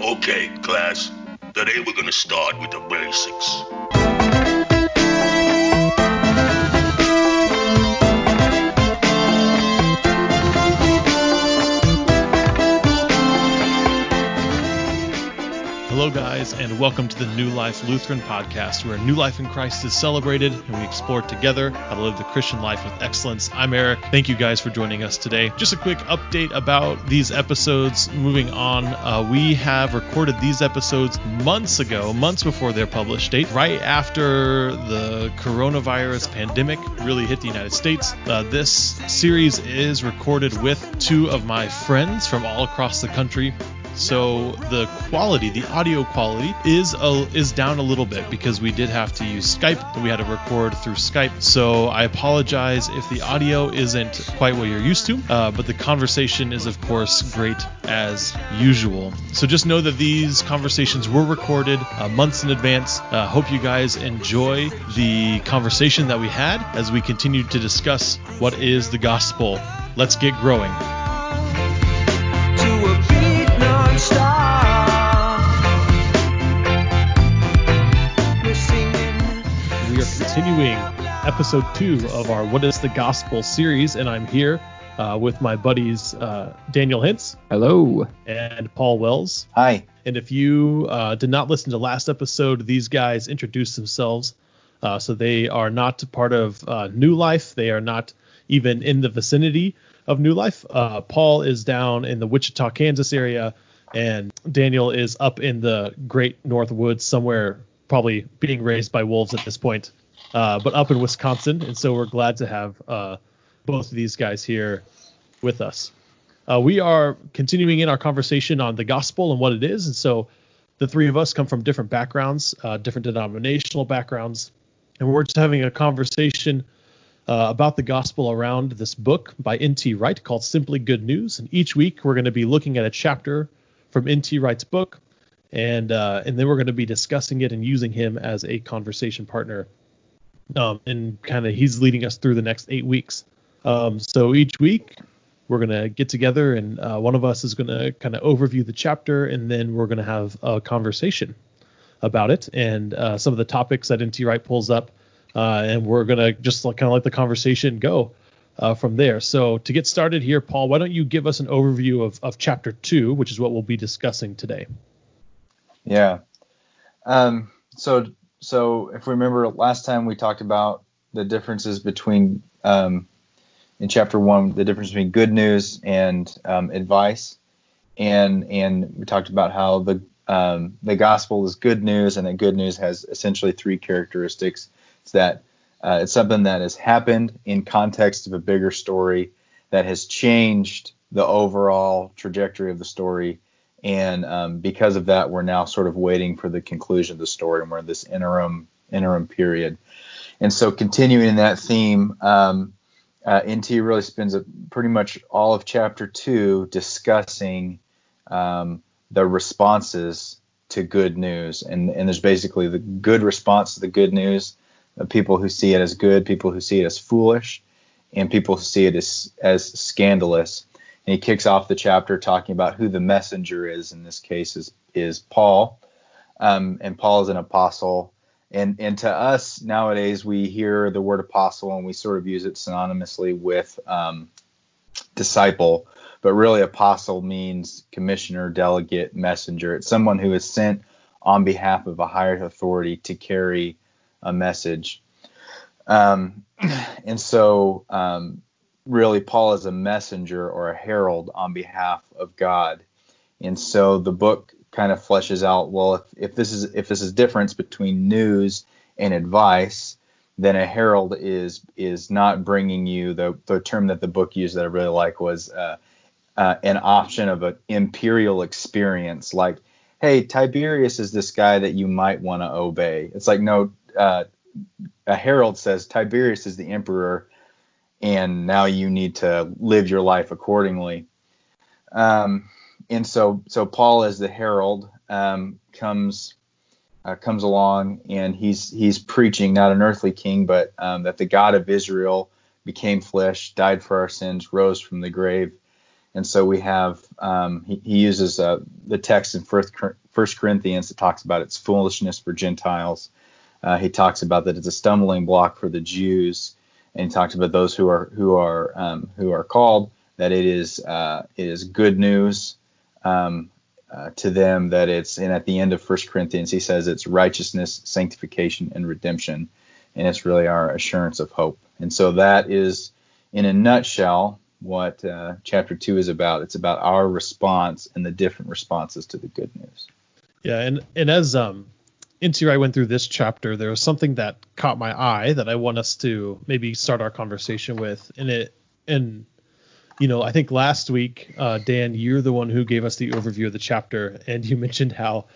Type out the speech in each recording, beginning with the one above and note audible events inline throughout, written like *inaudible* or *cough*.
Okay, class. Today we're gonna start with the basics. Hello, guys, and welcome to the New Life Lutheran podcast, where new life in Christ is celebrated and we explore together how to live the Christian life with excellence. I'm Erik. Thank you guys for joining us today. Just a quick update about these episodes. Moving on, uh, we have recorded these episodes months ago, months before their published date, right after the coronavirus pandemic really hit the United States. Uh, this series is recorded with two of my friends from all across the country so the quality, the audio quality, is a, is down a little bit because we did have to use Skype we had to record through Skype. So I apologize if the audio isn't quite what you're used to, uh, but the conversation is of course great as usual. So just know that these conversations were recorded uh, months in advance. Uh, hope you guys enjoy the conversation that we had as we continue to discuss what is the gospel. Let's get growing. Continuing episode two of our What is the Gospel series, and I'm here uh, with my buddies uh, Daniel Hintz Hello. and Paul Wells. Hi. And if you uh, did not listen to last episode, these guys introduced themselves. Uh, so they are not part of uh, New Life. They are not even in the vicinity of New Life. Uh, Paul is down in the Wichita, Kansas area, and Daniel is up in the Great North Woods somewhere, probably being raised by wolves at this point, uh, but up in Wisconsin. And so we're glad to have uh, both of these guys here with us. Uh, we are continuing in our conversation on the gospel and what it is. And so the three of us come from different backgrounds, uh, different denominational backgrounds, and we're just having a conversation uh, about the gospel around this book by N.T. Wright called Simply Good News. And each week we're going to be looking at a chapter from N.T. Wright's book, and uh, and then we're going to be discussing it and using him as a conversation partner. Um, and kind of he's leading us through the next eight weeks. Um, so each week we're going to get together and uh, one of us is going to kind of overview the chapter and then we're going to have a conversation about it and uh, some of the topics that NT Wright pulls up uh, and we're going to just kind of let the conversation go uh, from there. So to get started here, Paul, why don't you give us an overview of, of chapter two, which is what we'll be discussing today. Yeah. Um, so so if we remember last time we talked about the differences between um, in chapter one the difference between good news and um, advice, and and we talked about how the um, the gospel is good news and that good news has essentially three characteristics. It's that uh, it's something that has happened in context of a bigger story that has changed the overall trajectory of the story and um, because of that, we're now sort of waiting for the conclusion of the story, and we're in this interim interim period. And so, continuing in that theme, um, uh, NT really spends a, pretty much all of chapter two discussing um, the responses to good news, and and there's basically the good response to the good news, uh, people who see it as good, people who see it as foolish, and people who see it as as scandalous and he kicks off the chapter talking about who the messenger is. In this case, is is Paul, um, and Paul is an apostle. And and to us nowadays, we hear the word apostle and we sort of use it synonymously with um, disciple, but really apostle means commissioner, delegate, messenger. It's someone who is sent on behalf of a higher authority to carry a message. Um, *clears throat* and so um, really Paul is a messenger or a herald on behalf of God. And so the book kind of fleshes out, well, if, if this is if this is difference between news and advice, then a herald is is not bringing you the the term that the book used that I really like was uh, uh, an option of an imperial experience. Like, hey, Tiberius is this guy that you might want to obey. It's like no, uh, a herald says Tiberius is the emperor and now you need to live your life accordingly. Um, and so, so Paul, as the herald, um, comes uh, comes along, and he's he's preaching not an earthly king, but um, that the God of Israel became flesh, died for our sins, rose from the grave, And so we have um, he, he uses uh, the text in First First Corinthians that talks about its foolishness for Gentiles. Uh, he talks about that it's a stumbling block for the Jews, and talks about those who are who are um, who are called that it is uh, it is good news um, uh, to them that it's and at the end of First Corinthians he says it's righteousness, sanctification, and redemption, and it's really our assurance of hope. And so that is in a nutshell what uh, chapter two is about. It's about our response and the different responses to the good news. Yeah, and and as um into I went through this chapter, there was something that caught my eye that I want us to maybe start our conversation with. And it and you know, I think last week, uh, Dan, you're the one who gave us the overview of the chapter, and you *laughs* mentioned how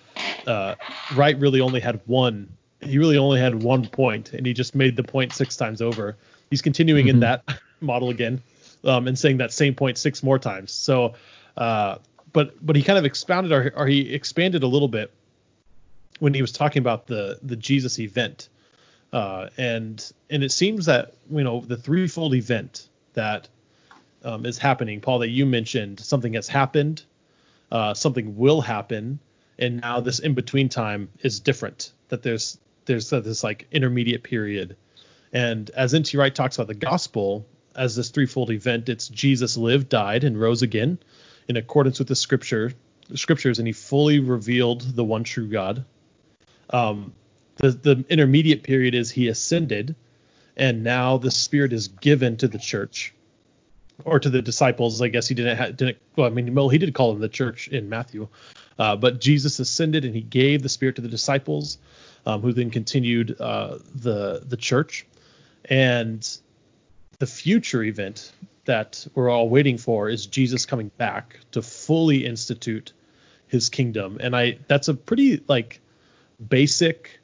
uh, Wright really only had one. He really only had one point, and he just made the point six times over. He's continuing in that *laughs* model again, um, and saying that same point six more times. So, uh, but but he kind of expounded or, or he expanded a little bit when he was talking about the the Jesus event, uh, and and it seems that you know the threefold event that um, is happening, Paul, that you mentioned something has happened, uh, something will happen, and now this in between time is different. That there's there's uh, this like intermediate period, and as N.T. Wright talks about the gospel as this threefold event, it's Jesus lived, died, and rose again in accordance with the scripture scriptures, and he fully revealed the one true God. Um, the the intermediate period is he ascended, and now the Spirit is given to the church or to the disciples. I guess he didn't ha- didn't. Well, I mean, well, he did call them the church in Matthew, uh, but Jesus ascended and he gave the Spirit to the disciples, um, who then continued uh, the the church, and the future event that we're all waiting for is Jesus coming back to fully institute his kingdom. And I that's a pretty like basic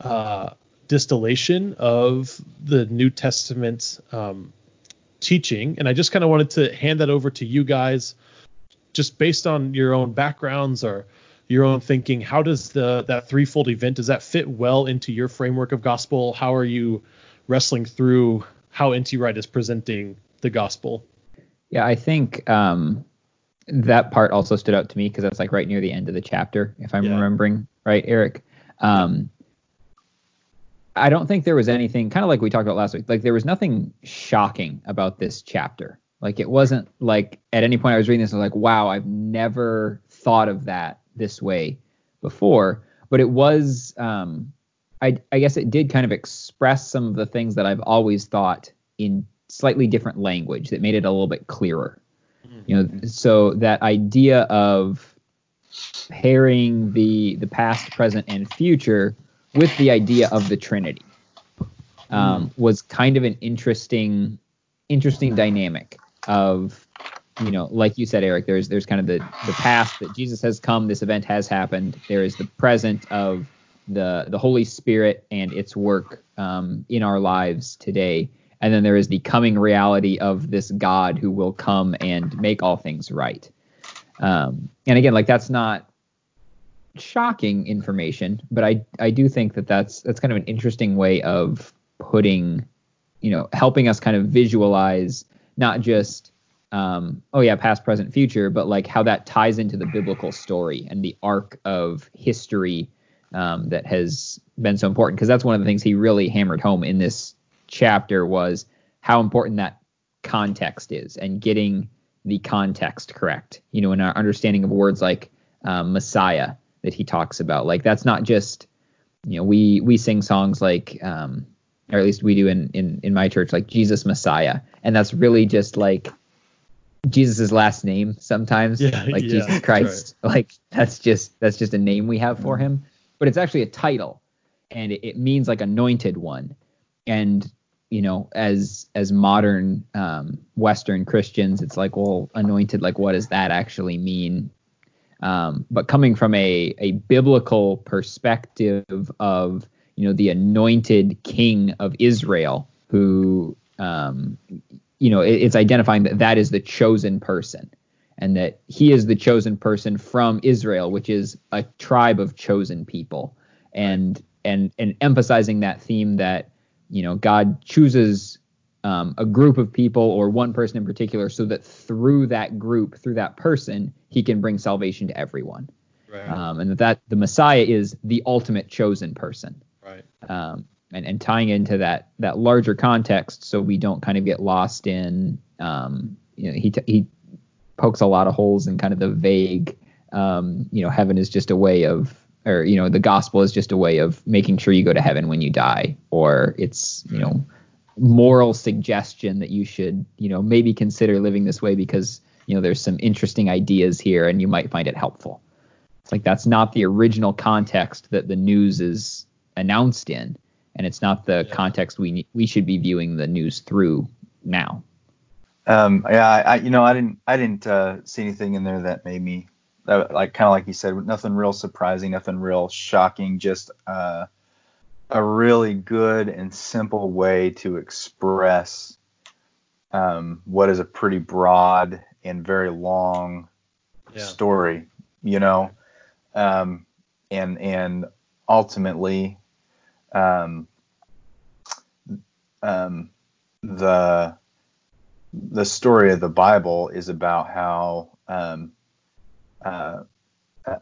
uh, distillation of the New Testament um, teaching, and I just kind of wanted to hand that over to you guys, just based on your own backgrounds or your own thinking. How does the that threefold event does that fit well into your framework of gospel? How are you wrestling through how N.T. Wright is presenting the gospel? Yeah, I think um, that part also stood out to me because that's like right near the end of the chapter, if I'm Yeah. remembering right, Erik. Um, I don't think there was anything kind of like we talked about last week. Like there was nothing shocking about this chapter. Like it wasn't like at any point I was reading this, I was like, wow, I've never thought of that this way before. But it was, um, I, I guess it did kind of express some of the things that I've always thought in slightly different language that made it a little bit clearer. You know, so that idea of pairing the the past, present, and future with the idea of the Trinity um, was kind of an interesting interesting dynamic of you know like you said Erik there's there's kind of the the past that Jesus has come this event has happened there is the present of the the Holy Spirit and its work um, in our lives today and then there is the coming reality of this God who will come and make all things right. Um, and again like that's not shocking information, but I I do think that that's that's kind of an interesting way of putting, you know, helping us kind of visualize not just um, oh yeah, past, present, future, but like how that ties into the biblical story and the arc of history um, that has been so important. Because that's one of the things he really hammered home in this chapter was how important that context is and getting the context correct. You know, in our understanding of words like um, Messiah that he talks about. Like that's not just you know we we sing songs like um or at least we do in in in my church like Jesus Messiah. And that's really just like Jesus's last name sometimes Yeah, like yeah, Jesus Christ. like that's just that's just a name we have for him. But it's actually a title and it, it means like anointed one. And you know as as modern um western christians it's like well anointed like what does that actually mean um, but coming from a, a biblical perspective of you know the anointed king of Israel who um, you know it, it's identifying that that is the chosen person and that he is the chosen person from Israel which is a tribe of chosen people. And and and emphasizing that theme that you know God chooses um, a group of people or one person in particular, so that through that group, through that person, he can bring salvation to everyone. Right. Um, and that, that the Messiah is the ultimate chosen person. right. Um, and, and tying into that that larger context, so we don't kind of get lost in, um, you know, he t- he pokes a lot of holes in kind of the vague, um, you know, heaven is just a way of, or you know, the gospel is just a way of making sure you go to heaven when you die, or it's you know, moral suggestion that you should, you know, maybe consider living this way because you know there's some interesting ideas here and you might find it helpful. It's like that's not the original context that the news is announced in, and it's not the Yeah. context we we should be viewing the news through now. Um, yeah, I, I you know I didn't I didn't uh, see anything in there that made me that, like kind of like you said, nothing real surprising, nothing real shocking, just uh, a really good and simple way to express um, what is a pretty broad and very long Yeah. story, you know, um, and and ultimately, um, um, the the story of the Bible is about how um, uh,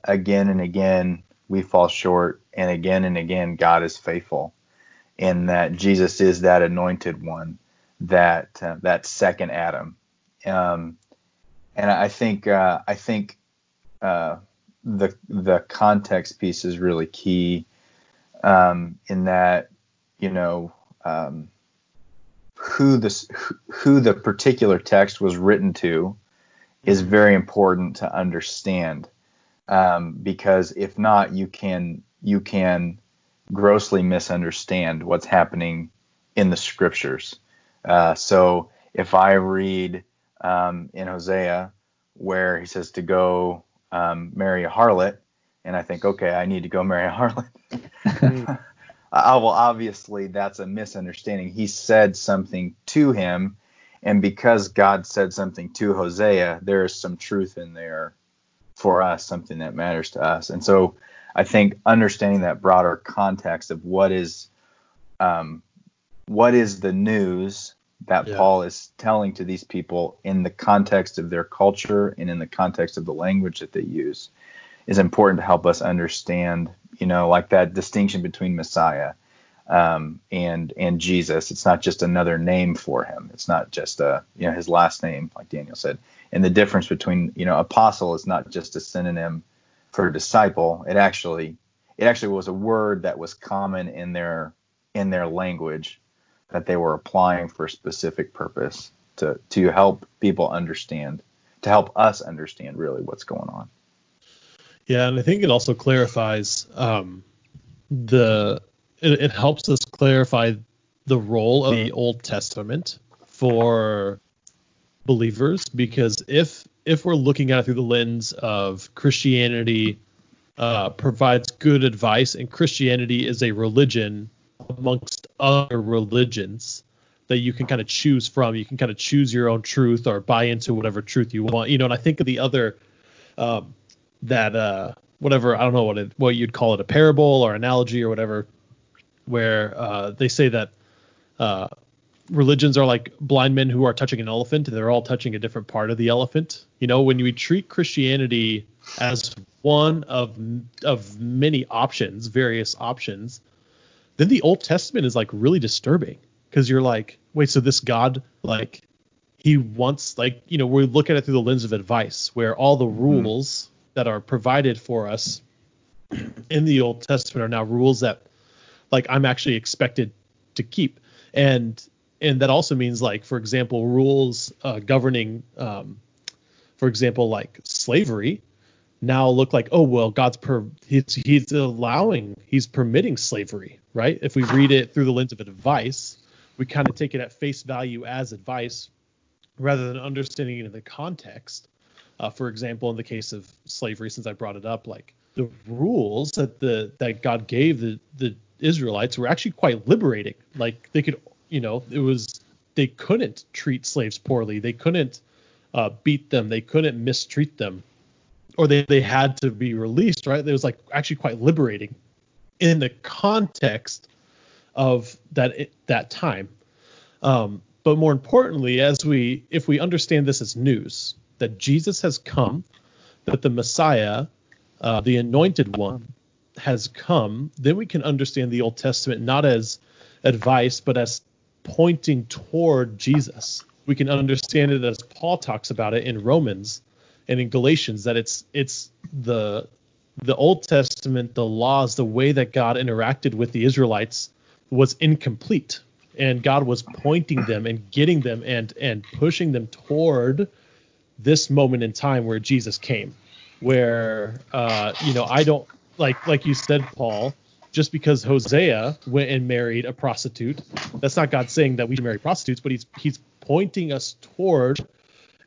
again and again we fall short, and again and again God is faithful, and that Jesus is that anointed one, that uh, that second Adam, um, and I think uh, I think uh, the the context piece is really key um, in that you know. Um, who this who the particular text was written to is very important to understand um, because if not you can you can grossly misunderstand what's happening in the scriptures uh, so if i read um, in hosea where he says to go um, marry a harlot and i think okay i need to go marry a harlot uh, *laughs* well, obviously that's a misunderstanding. He said something to him, and because God said something to Hosea, there is some truth in there for us, something that matters to us. And so I think understanding that broader context of what is um, what is the news that Yeah. Paul is telling to these people in the context of their culture and in the context of the language that they use is important to help us understand, you know, like that distinction between Messiah um, and and Jesus. It's not just another name for him. It's not just a you know his last name, like Daniel said. And the difference between you know apostle is not just a synonym for disciple. It actually it actually was a word that was common in their in their language that they were applying for a specific purpose to to help people understand, to help us understand really what's going on. Yeah, and I think it also clarifies um, the. It, it helps us clarify the role of the Old Testament for believers because if if we're looking at it through the lens of Christianity uh, provides good advice and Christianity is a religion amongst other religions that you can kind of choose from. You can kind of choose your own truth or buy into whatever truth you want. You know, and I think of the other um, that uh, whatever I don't know what it, what you'd call it a parable or analogy or whatever, where uh, they say that uh, religions are like blind men who are touching an elephant and they're all touching a different part of the elephant. You know, when we treat Christianity as one of of many options, various options, then the Old Testament is like really disturbing. Because you're like, wait, so this God like he wants like you know we look at it through the lens of advice where all the mm-hmm. rules that are provided for us in the Old Testament are now rules that like I'm actually expected to keep. And and that also means like for example rules uh, governing um, for example like slavery now look like oh well god's per he's, he's allowing he's permitting slavery right? If we read it through the lens of advice we kind of take it at face value as advice rather than understanding it in the context. Uh, for example in the case of slavery since i brought it up like the rules that the that god gave the the israelites were actually quite liberating. Like they could you know it was they couldn't treat slaves poorly they couldn't uh, beat them they couldn't mistreat them or they, they had to be released, right? It was like actually quite liberating in the context of that that time. Um, but more importantly, as we if we understand this as news that Jesus has come, that the Messiah, uh, the Anointed One, has come, then we can understand the Old Testament not as advice, but as pointing toward Jesus. We can understand it as Paul talks about it in Romans and in Galatians that it's it's the the Old Testament, the laws, the way that God interacted with the Israelites was incomplete, and God was pointing them and getting them and and pushing them toward this moment in time where Jesus came, where uh, you know I don't like like you said, Paul. Just because Hosea went and married a prostitute, that's not God saying that we should marry prostitutes, but he's he's pointing us toward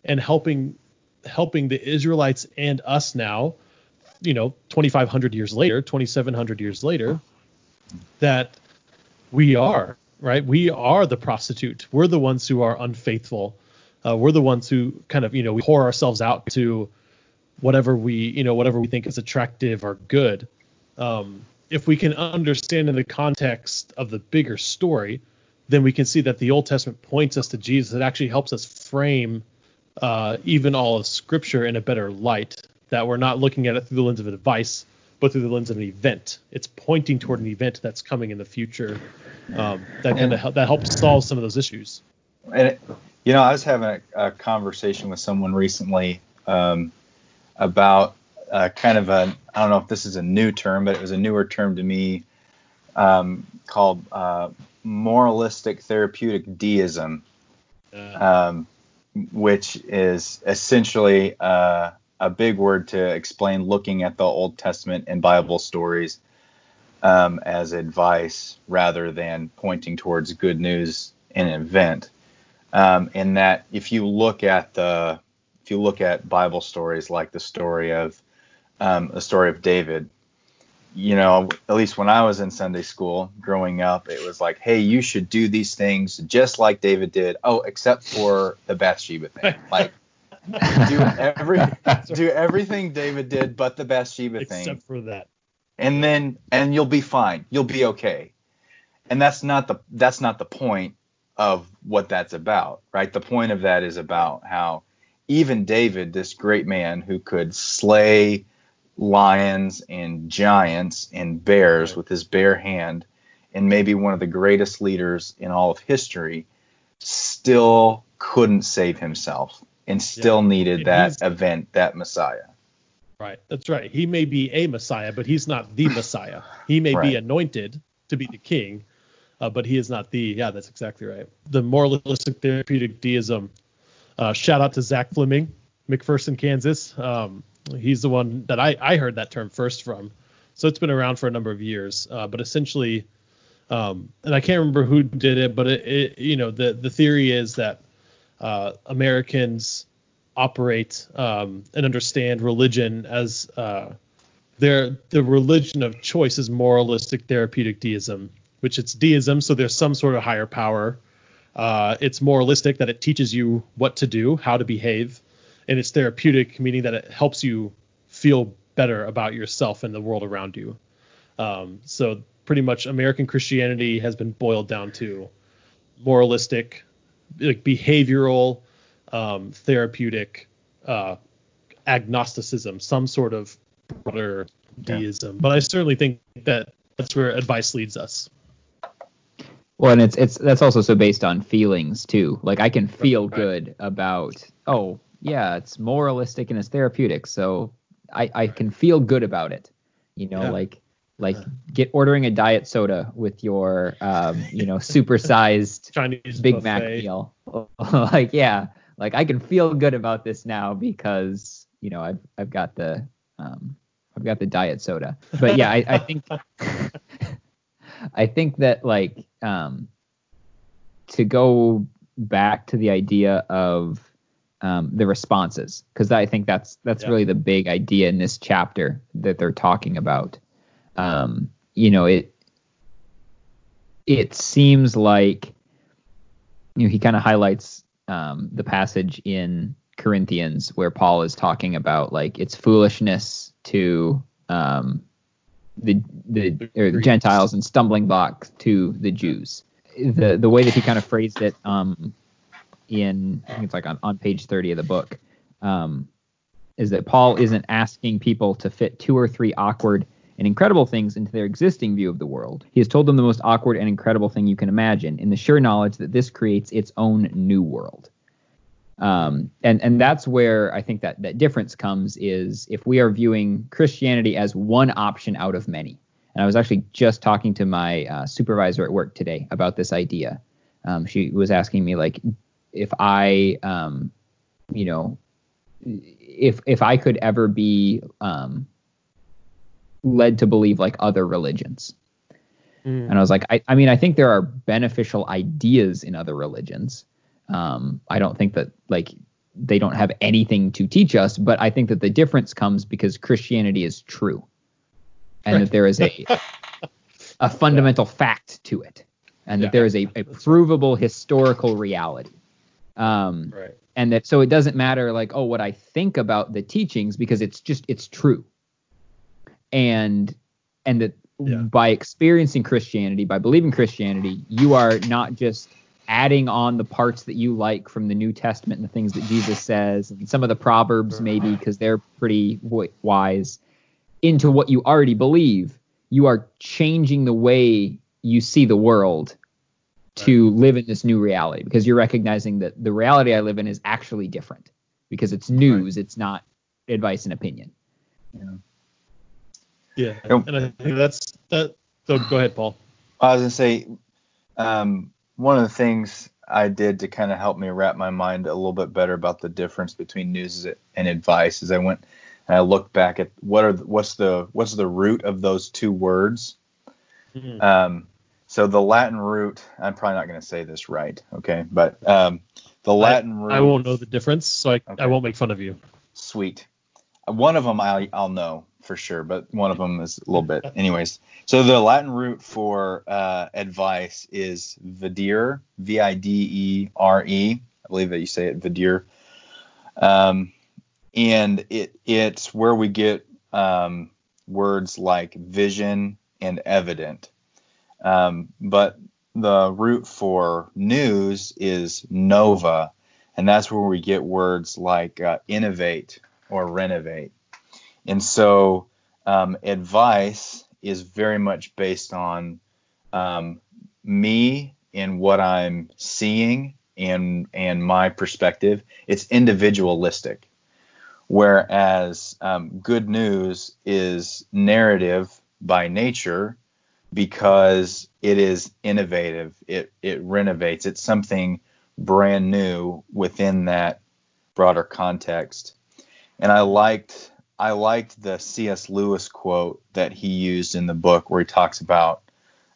and helping helping the Israelites and us now, you know, 2,500 years later, 2,700 years later, that we are right. We are the prostitute. We're the ones who are unfaithful. Uh, we're the ones who kind of you know we whore ourselves out to whatever we you know whatever we think is attractive or good. Um, if we can understand in the context of the bigger story, then we can see that the Old Testament points us to Jesus. It actually helps us frame uh, even all of Scripture in a better light. That we're not looking at it through the lens of advice, but through the lens of an event. It's pointing toward an event that's coming in the future. Um, that kind of that helps solve some of those issues. And it, you know, I was having a, a conversation with someone recently um, about uh, kind of a I don't know if this is a new term, but it was a newer term to me um, called uh, moralistic therapeutic deism, um, which is essentially uh, a big word to explain looking at the Old Testament and Bible stories um, as advice rather than pointing towards good news in an event. Um, in that, if you look at the if you look at Bible stories like the story of um, the story of David, you know, at least when I was in Sunday school growing up, it was like, hey, you should do these things just like David did. Oh, except for the Bathsheba thing. *laughs* Like, do every do everything David did, but the Bathsheba thing, Except for that. and then and you'll be fine. You'll be okay. And that's not the that's not the point of what that's about, right? The point of that is about how even David, this great man who could slay lions and giants and bears with his bare hand, and maybe one of the greatest leaders in all of history, still couldn't save himself and still needed And that event, that Messiah. Right. That's right. He may be a Messiah, but he's not the *laughs* Messiah. He may Right. be anointed to be the king, uh, but he is not the. Yeah, that's exactly right. The moralistic therapeutic deism. Uh, shout out to Zach Fleming, McPherson, Kansas. Um, he's the one that I, I heard that term first from. So it's been around for a number of years. Uh, but essentially, um, and I can't remember who did it, but it, it you know the the theory is that uh, Americans operate um, and understand religion as uh, their the religion of choice is moralistic therapeutic deism, which it's deism, so there's some sort of higher power. Uh, it's moralistic that it teaches you what to do, how to behave, and it's therapeutic, meaning that it helps you feel better about yourself and the world around you. Um, so pretty much American Christianity has been boiled down to moralistic, like behavioral, um, therapeutic, uh, agnosticism, some sort of broader deism. But I certainly think that that's where advice leads us. Well, and it's it's that's also so based on feelings too. Like I can feel Right. good about oh yeah, it's moralistic and it's therapeutic, so I I can feel good about it. You know, Yeah. like like get ordering a diet soda with your um you know supersized *laughs* Chinese Big Mac meal. *laughs* like yeah, like I can feel good about this now because you know I've I've got the um I've got the diet soda. But yeah, I, I think *laughs* I think that like um to go back to the idea of um, the responses because I think that's that's Yeah. really the big idea in this chapter that they're talking about. Um, you know, it it seems like you know he kind of highlights um, the passage in Corinthians where Paul is talking about like it's foolishness to um, the the, or the Gentiles and stumbling block to the Jews. The the way that he kind of phrased it um, in I think it's like on, on page 30 of the book um, is that Paul isn't asking people to fit two or three awkward and incredible things into their existing view of the world. He has told them the most awkward and incredible thing you can imagine, in the sure knowledge that this creates its own new world. Um, and and that's where I think that that difference comes is if we are viewing Christianity as one option out of many. And I was actually just talking to my uh, supervisor at work today about this idea. Um, she was asking me like if I, um, you know, if if I could ever be um, led to believe like other religions. Mm. And I was like, I, I mean, I think there are beneficial ideas in other religions. Um, I don't think that like they don't have anything to teach us, but I think that the difference comes because Christianity is true, and Right. that there is a *laughs* a fundamental fact to it, and Yeah. that there is a, a provable historical reality. Um, Right. and that so it doesn't matter like oh what I think about the teachings because it's just it's true. And and that Yeah. by experiencing Christianity, by believing Christianity, you are not just adding on the parts that you like from the New Testament and the things that Jesus says and some of the proverbs maybe because they're pretty wi- wise into what you already believe. You are changing the way you see the world to live in this new reality because you're recognizing that the reality I live in is actually different because it's news, it's not advice and opinion. Yeah. Yep. And I think that's that. So go ahead, Paul. I was gonna say, um, one of the things I did to kind of help me wrap my mind a little bit better about the difference between news and advice is I went and I looked back at what are the, what's the what's the root of those two words. Mhm. Um, so the Latin root, I'm probably not gonna say this right, okay, but um, the Latin root. I won't know the difference, so I, Okay. I won't make fun of you. Sweet. One of them I, I'll know for sure, but one of them is a little bit. Anyways, so the Latin root for uh, advice is videre, V-I-D-E-R-E. I believe that you say it videre. Um, and it it's where we get um, words like vision and evident. Um, but the root for news is nova, and that's where we get words like uh, innovate or renovate. And so um, advice is very much based on um, me and what I'm seeing and and my perspective. It's individualistic, whereas um, good news is narrative by nature because it is innovative. It it renovates. It's something brand new within that broader context. And I liked I liked the C.S. Lewis quote that he used in the book where he talks about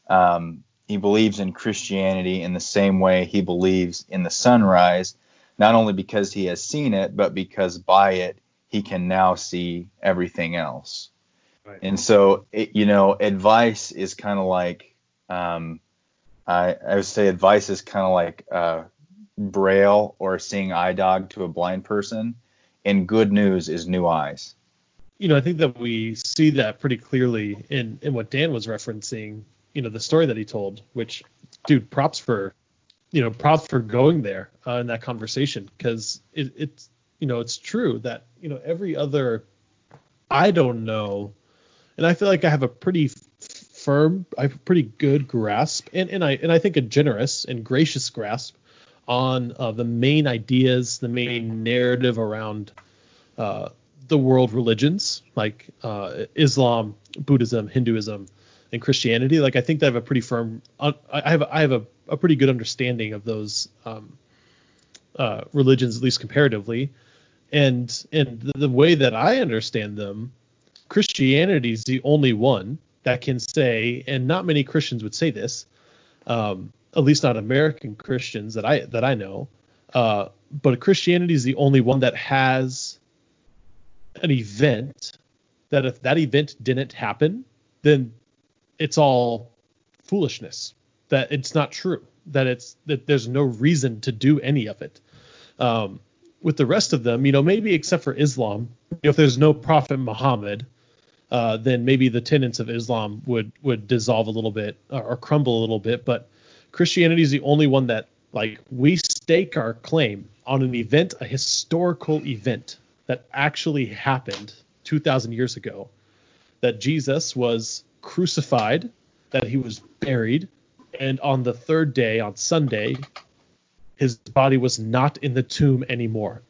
um, he believes in Christianity in the same way he believes in the sunrise, not only because he has seen it, but because by it he can now see everything else. Right. And so, it, you know, advice is kind of like, um, I, I would say advice is kind of like uh, braille or seeing eye dog to a blind person, and good news is new eyes. you know, I think that we see that pretty clearly in in what Dan was referencing. You know, the story that he told, which, dude, props for, you know, props for going there uh, in that conversation because it, it's, you know, it's true that you know every other, I don't know, and I feel like I have a pretty firm, I have a pretty good grasp, and and I and I think a generous and gracious grasp on uh, the main ideas, the main narrative around uh, the world religions like uh, Islam, Buddhism, Hinduism, and Christianity. Like I think that I have a pretty firm, I I have I have a, a pretty good understanding of those um, uh, religions, at least comparatively. And and the way that I understand them, Christianity is the only one that can say, and not many Christians would say this, um, at least not American Christians that I that I know. Uh, but Christianity is the only one that has an event that if that event didn't happen, then it's all foolishness. That it's not true. That it's that there's no reason to do any of it. Um, with the rest of them, you know, maybe except for Islam, if there's no Prophet Muhammad, uh, then maybe the tenets of Islam would would dissolve a little bit or, or crumble a little bit. But Christianity is the only one that Like we stake our claim on an event, a historical event that actually happened 2,000 years ago. That Jesus was crucified, that he was buried, and on the third day, on Sunday, his body was not in the tomb anymore.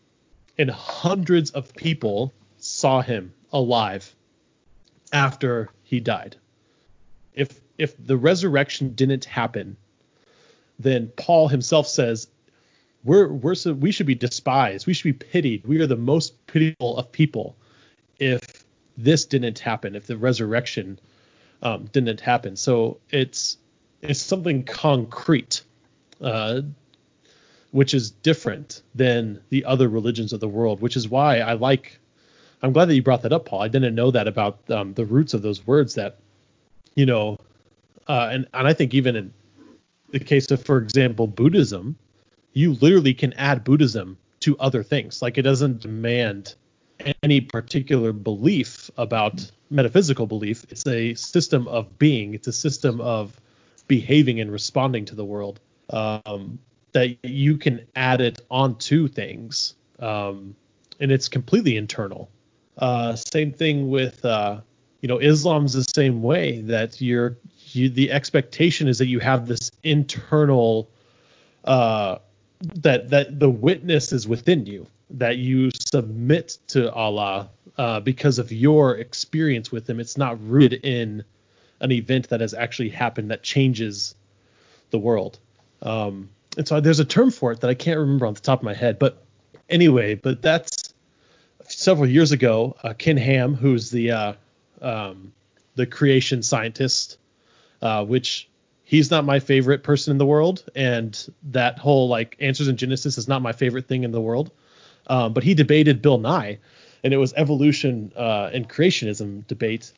And hundreds of people saw him alive after he died. If if the resurrection didn't happen, then Paul himself says we're we're so, we should be despised. We should be pitied. We are the most pitiable of people if this didn't happen. If the resurrection um, didn't happen. So it's it's something concrete, uh, which is different than the other religions of the world. Which is why I like. I'm glad that you brought that up, Paul. I didn't know that about um, the roots of those words. That you know, uh, and and I think even in the case of, for example, Buddhism, you literally can add Buddhism to other things. Like it doesn't demand any particular belief about metaphysical belief. It's a system of being. It's a system of behaving and responding to the world. Um, that you can add it onto things, um, and it's completely internal. Uh, same thing with uh, you know Islam's the same way that you're you, the expectation is that you have this internal uh, that that the witness is within you that you submit to Allah uh, because of your experience with Him. It's not rooted in an event that has actually happened that changes the world. Um, and so there's a term for it that I can't remember on the top of my head, but anyway, but that's several years ago. Uh, Ken Ham, who's the uh, um, the creation scientist, uh, which he's not my favorite person in the world, and that whole like answers in Genesis is not my favorite thing in the world. Um, but he debated Bill Nye, and it was evolution uh, and creationism debate.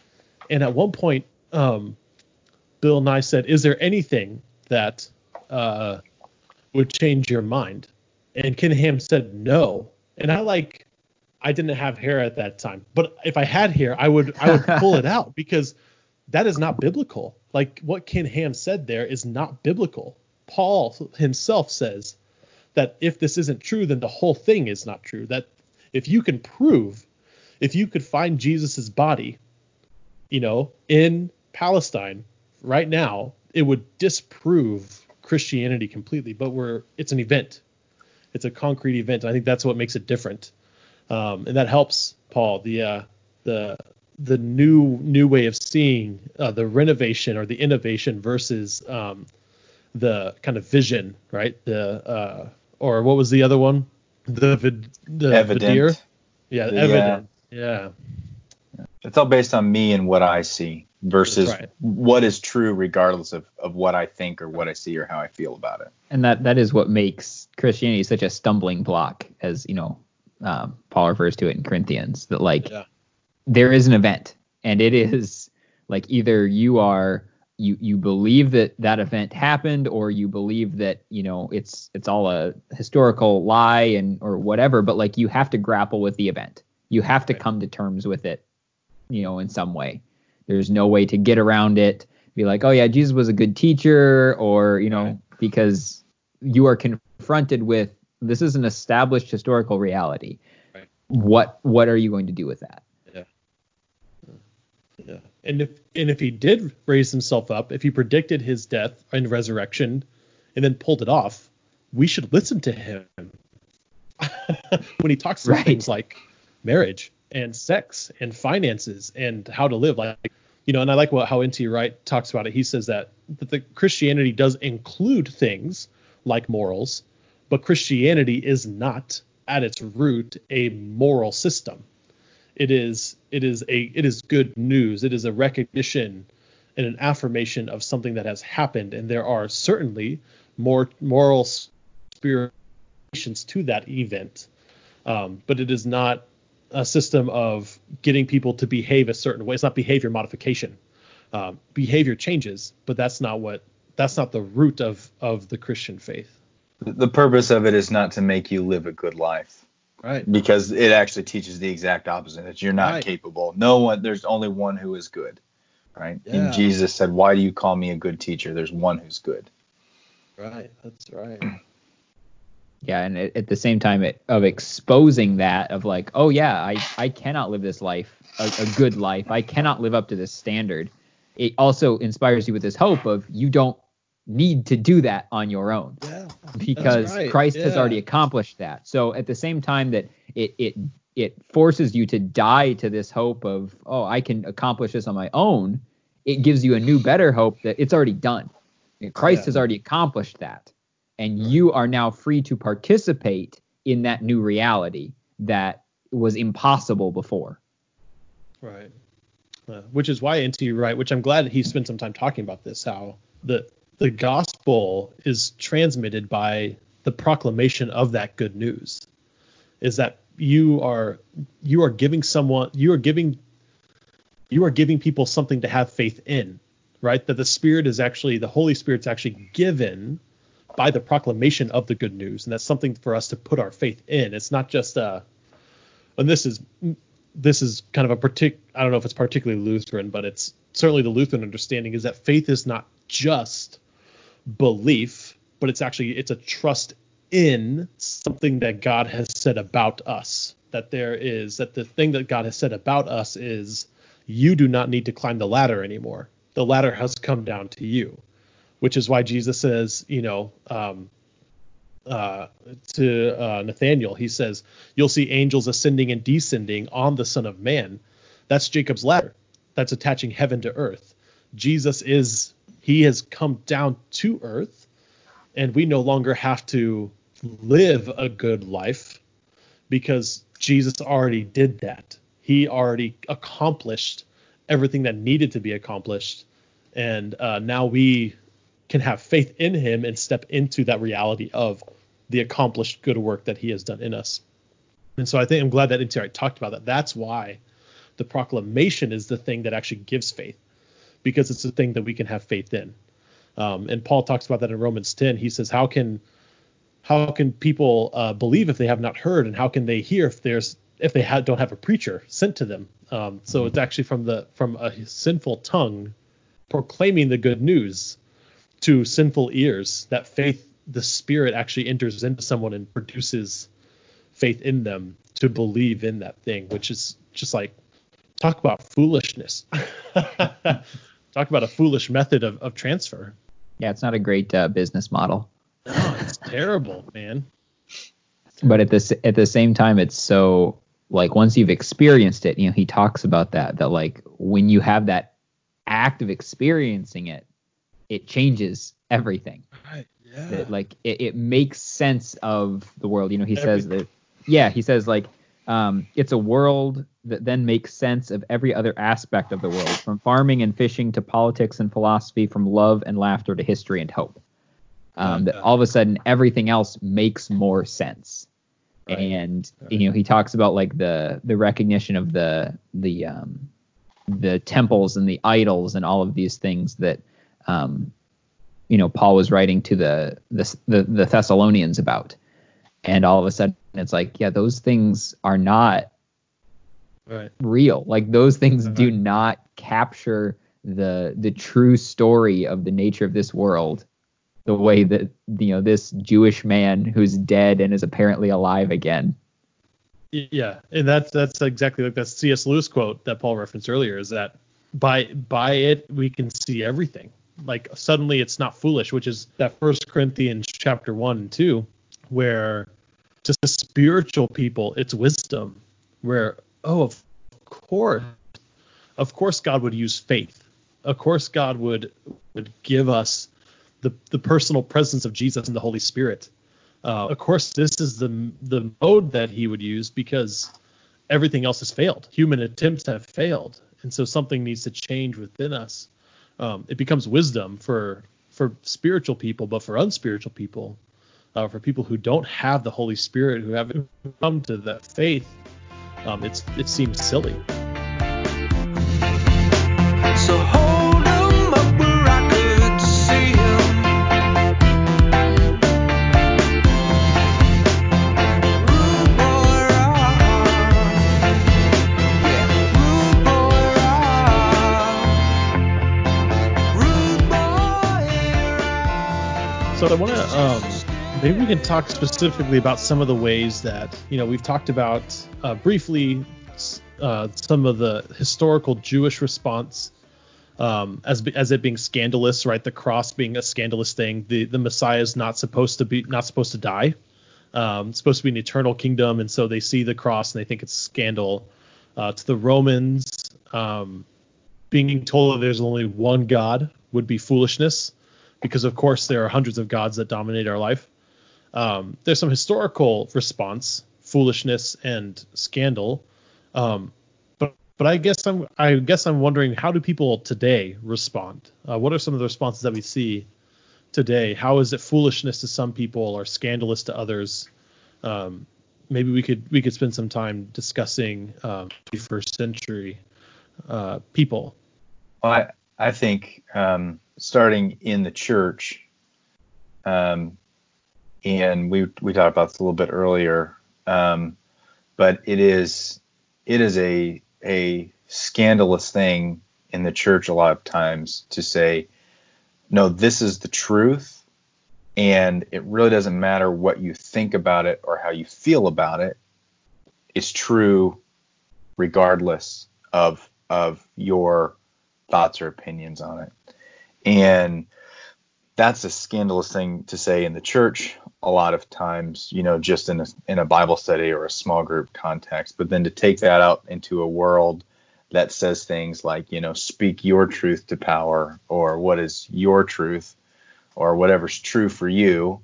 And at one point, um, Bill Nye said, "Is there anything that uh, would change your mind?" And Ken Ham said, "No." And I like, I didn't have hair at that time, but if I had hair, I would I would pull it *laughs* out because that is not biblical. Like what Ken Ham said there is not biblical. Paul himself says that if this isn't true, then the whole thing is not true. That if you can prove, if you could find Jesus's body, you know, in Palestine right now, it would disprove Christianity completely. But we're it's an event. It's a concrete event. And I think that's what makes it different. Um, and that helps Paul. The uh, the the new new way of seeing uh, the renovation or the innovation versus um, the kind of vision, right? The uh, or what was the other one? The vid, the Evident. vidir? Yeah, The, evident. Yeah. It's all based on me and what I see versus right. what is true regardless of, of what I think or what I see or how I feel about it. and that that is what makes Christianity such a stumbling block, as you know, um, Paul refers to it in Corinthians. That like Yeah. there is an event, and it is like either you are you you believe that that event happened, or you believe that you know it's it's all a historical lie and or whatever. But like you have to grapple with the event. You have to Right. come to terms with it, you know, in some way. There's no way to get around it. Be like, oh yeah, Jesus was a good teacher, or you know, Right. because you are confronted with this is an established historical reality. Right. What what are you going to do with that? Yeah. Yeah. And if and if he did raise himself up, if he predicted his death and resurrection and then pulled it off, we should listen to him *laughs* when he talks about Right. things like marriage and sex and finances and how to live. Like you know, and I like what how N.T. Wright talks about it. He says that, that the Christianity does include things like morals, but Christianity is not at its root a moral system. It is it is a it is good news. It is a recognition and an affirmation of something that has happened. And there are certainly more moral spiritualizations to that event. Um, but it is not a system of getting people to behave a certain way. It's not behavior modification. Um, behavior changes but that's not what that's not the root of of the christian faith The purpose of it is not to make you live a good life right because it actually teaches the exact opposite that you're not Right. capable. No one, there's only one who is good, right? Yeah. And Jesus said, "Why do you call me a good teacher? There's one who's good." right that's right *clears throat* Yeah, and at, at the same time it, of exposing that of like, oh yeah, I I cannot live this life, a, a good life. I cannot live up to this standard. It also inspires you with this hope of you don't need to do that on your own Yeah. *laughs* because right, Christ has already accomplished that. So at the same time that it it it forces you to die to this hope of oh I can accomplish this on my own, it gives you a new better hope that it's already done. Christ Yeah. has already accomplished that, and you are now free to participate in that new reality that was impossible before. Right. Uh, which is why NT Wright, which I'm glad that he spent some time talking about this, how the the gospel is transmitted by the proclamation of that good news. Is that you are you are giving someone you are giving you are giving people something to have faith in, right? That the Spirit is actually the Holy Spirit's actually given by the proclamation of the good news, and that's something for us to put our faith in. It's not just uh and this is this is kind of a partic I don't know if it's particularly Lutheran, but it's certainly the Lutheran understanding is that faith is not just belief, but it's actually it's a trust in something that God has said about us. That there is that the thing that God has said about us is you do not need to climb the ladder anymore. The ladder has come down to you, which is why Jesus says, you know, um, uh, to uh, Nathaniel, he says, "You'll see angels ascending and descending on the Son of Man." That's Jacob's ladder. That's attaching heaven to earth. Jesus is he has come down to earth, and we no longer have to live a good life because Jesus already did that. He already accomplished everything that needed to be accomplished, and uh, now we can have faith in him and step into that reality of the accomplished good work that he has done in us. And so I think I'm glad that NT talked about that. That's why the proclamation is the thing that actually gives faith, because it's the thing that we can have faith in. Um, and Paul talks about that in Romans 10. He says, "How can how can people uh, believe if they have not heard, and how can they hear if there's if they ha- don't have a preacher sent to them?" Um, so it's actually from the from a sinful tongue proclaiming the good news to sinful ears that faith the spirit actually enters into someone and produces faith in them to believe in that thing which is just like talk about foolishness *laughs* talk about a foolish method of, of transfer. Yeah, it's not a great uh, business model. no it's *laughs* terrible man. But at this at the same time it's so like once you've experienced it you know he talks about that that like when you have that act of experiencing it it changes everything. Right yeah. like it, it makes sense of the world. You know he says that yeah he says like um, it's a world that then makes sense of every other aspect of the world from farming and fishing to politics and philosophy from love and laughter to history and hope. Um, that all of a sudden everything else makes more sense. Right. and you know he talks about like the the recognition of the the um the temples and the idols and all of these things that um you know Paul was writing to the the the, the Thessalonians about and all of a sudden it's like yeah those things are not right real like those things do Mhm. not capture the the true story of the nature of this world the way that you know this Jewish man who's dead and is apparently alive again Yeah, and that's that's exactly like that C.S. Lewis quote that Paul referenced earlier is that by by it we can see everything. Like suddenly it's not foolish, which is that First Corinthians chapter one and two, where the spiritual people, it's wisdom. Where oh, of course, of course God would use faith. Of course God would would give us the the personal presence of Jesus and the Holy Spirit. Uh, of course, this is the the mode that he would use because everything else has failed. Human attempts have failed, and so something needs to change within us. Um, it becomes wisdom for for spiritual people, but for unspiritual people, uh, for people who don't have the Holy Spirit, who haven't come to that faith, um, it's it seems silly. So hold 'em up where I could see 'em. Rude boy rock. Yeah, rude boy rock. Rude boy rock. So I want to um, maybe we can talk specifically about some of the ways that you know we've talked about uh, briefly uh, some of the historical Jewish response um, as as it being scandalous, right? The cross being a scandalous thing. The the Messiah is not supposed to be not supposed to die. Um, it's supposed to be an eternal kingdom, and so they see the cross and they think it's scandal. Uh, to the Romans, um, being told that there's only one God would be foolishness, because of course there are hundreds of gods that dominate our life. Um, there's some historical response, foolishness and scandal. Um, but but I guess I'm I guess I'm wondering how do people today respond? Uh, what are some of the responses that we see today? How is it foolishness to some people or scandalous to others? Um, maybe we could we could spend some time discussing um, 21st century uh, people. Well, I, I think um, starting in the church, um, and we we talked about this a little bit earlier, um, but it is it is a a scandalous thing in the church a lot of times to say, no, this is the truth, and it really doesn't matter what you think about it or how you feel about it. It's true regardless of of your thoughts or opinions on it. And that's a scandalous thing to say in the church a lot of times, you know, just in a, in a Bible study or a small group context. But then to take that out into a world that says things like, you know, speak your truth to power or what is your truth or whatever's true for you.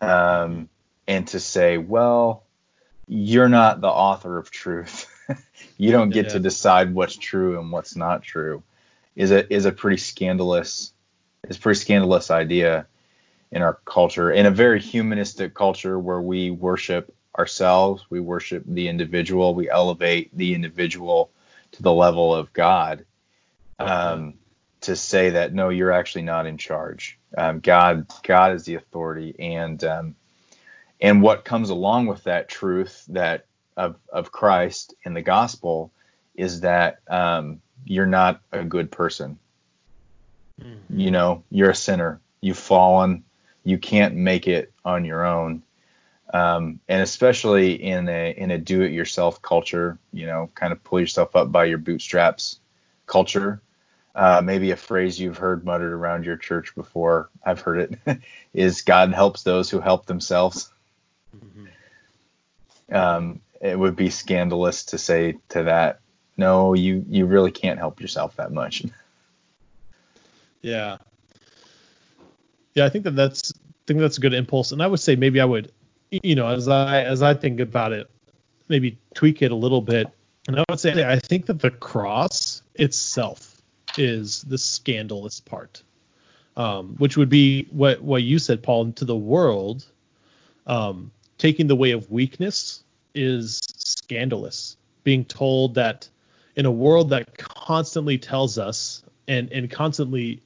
Um, and to say, well, you're not the author of truth. *laughs* you don't get Yeah. to decide what's true and what's not true is a is a pretty scandalous is a pretty scandalous idea in our culture in a very humanistic culture where we worship ourselves we worship the individual we elevate the individual to the level of god um, to say that no you're actually not in charge. Um, god god is the authority and um, and what comes along with that truth that of of christ in the gospel is that um, you're not a good person. You know you're a sinner. You've fallen you can't make it on your own. Um, and especially in a in a do it yourself culture you know kind of pull yourself up by your bootstraps culture. Uh, maybe a phrase you've heard muttered around your church before i've heard it *laughs* is god helps those who help themselves. Um, it would be scandalous to say to that no you you really can't help yourself that much. *laughs* Yeah. Yeah, I think that that's think that's a good impulse, and I would say maybe I would, you know, as I as I think about it, maybe tweak it a little bit, and I would say I think that the cross itself is the scandalous part, um, which would be what what you said, Paul, to the world, um, taking the way of weakness is scandalous. Being told that in a world that constantly tells us and and constantly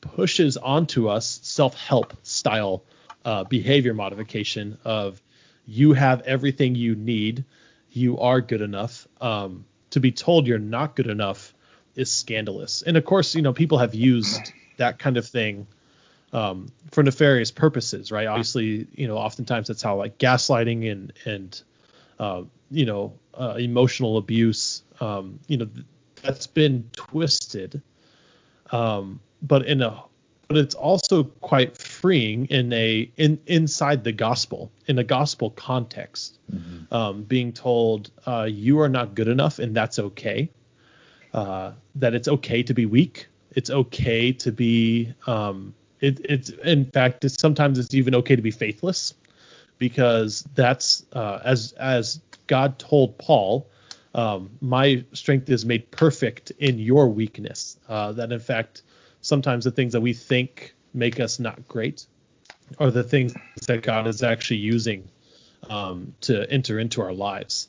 pushes onto us self-help style uh, behavior modification of you have everything you need, you are good enough. Um, to be told you're not good enough is scandalous. And of course, you know, people have used that kind of thing um, for nefarious purposes, right? Obviously, you know, oftentimes that's how like gaslighting and and uh, you know uh, emotional abuse, um, you know, th- that's been twisted um, but in a but it's also quite freeing in a in inside the gospel in a gospel context um, being told uh, you are not good enough and that's okay uh, that it's okay to be weak it's okay to be um, it, it's in fact it's sometimes it's even okay to be faithless because that's uh, as as God told Paul, um, my strength is made perfect in your weakness. Uh, that in fact, sometimes the things that we think make us not great are the things that God is actually using um, to enter into our lives.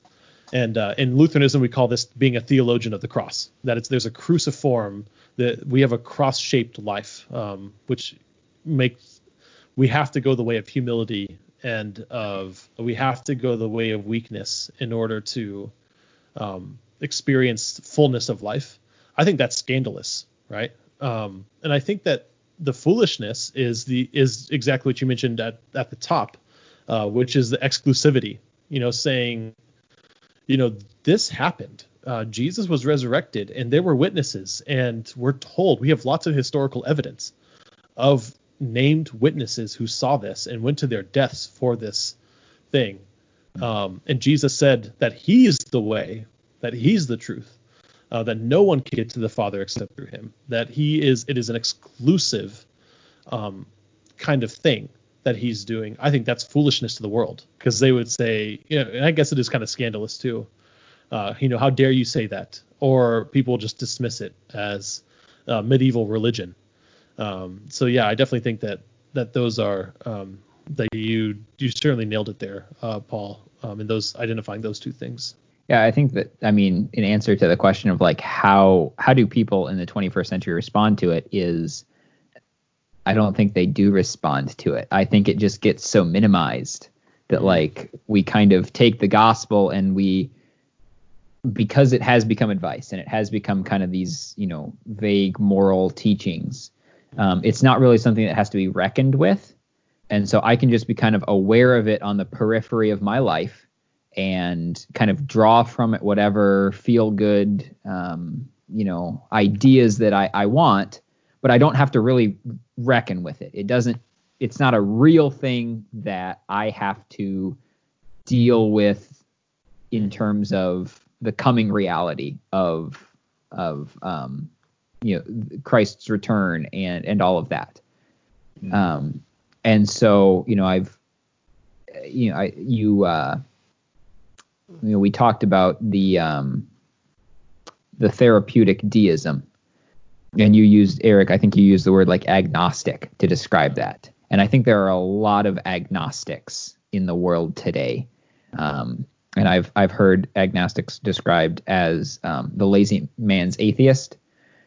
And uh, in Lutheranism, we call this being a theologian of the cross. That it's there's a cruciform that we have a cross-shaped life, um, which makes we have to go the way of humility and of we have to go the way of weakness in order to um, experience fullness of life. I think that's scandalous, right? Um, and I think that the foolishness is the is exactly what you mentioned at at the top, uh, which is the exclusivity. You know, saying, you know, this happened. Uh, Jesus was resurrected, and there were witnesses, and we're told we have lots of historical evidence of named witnesses who saw this and went to their deaths for this thing. Um, and Jesus said that He's the way, that He's the truth, uh, that no one can get to the Father except through Him. That He is, it is an exclusive um, kind of thing that He's doing. I think that's foolishness to the world because they would say, you know, and I guess it is kind of scandalous too. Uh, you know, how dare you say that? Or people just dismiss it as uh, medieval religion. Um, so yeah, I definitely think that that those are um, that you you certainly nailed it there, uh, Paul, um, in those identifying those two things. Yeah, I think that I mean, in answer to the question of like how how do people in the 21st century respond to it is I don't think they do respond to it. I think it just gets so minimized that like we kind of take the gospel and we because it has become advice and it has become kind of these, you know, vague moral teachings. Um, it's not really something that has to be reckoned with. And so I can just be kind of aware of it on the periphery of my life and kind of draw from it whatever feel good, um, you know, ideas that I, I want, but I don't have to really reckon with it. It doesn't, it's not a real thing that I have to deal with in terms of the coming reality of, of, um, you know, Christ's return and, and all of that. Um, and so, you know, I've, you know, I, you, uh, you know, we talked about the um, the therapeutic deism, and you used Erik. I think you used the word like agnostic to describe that. And I think there are a lot of agnostics in the world today. Um, and I've I've heard agnostics described as um, the lazy man's atheist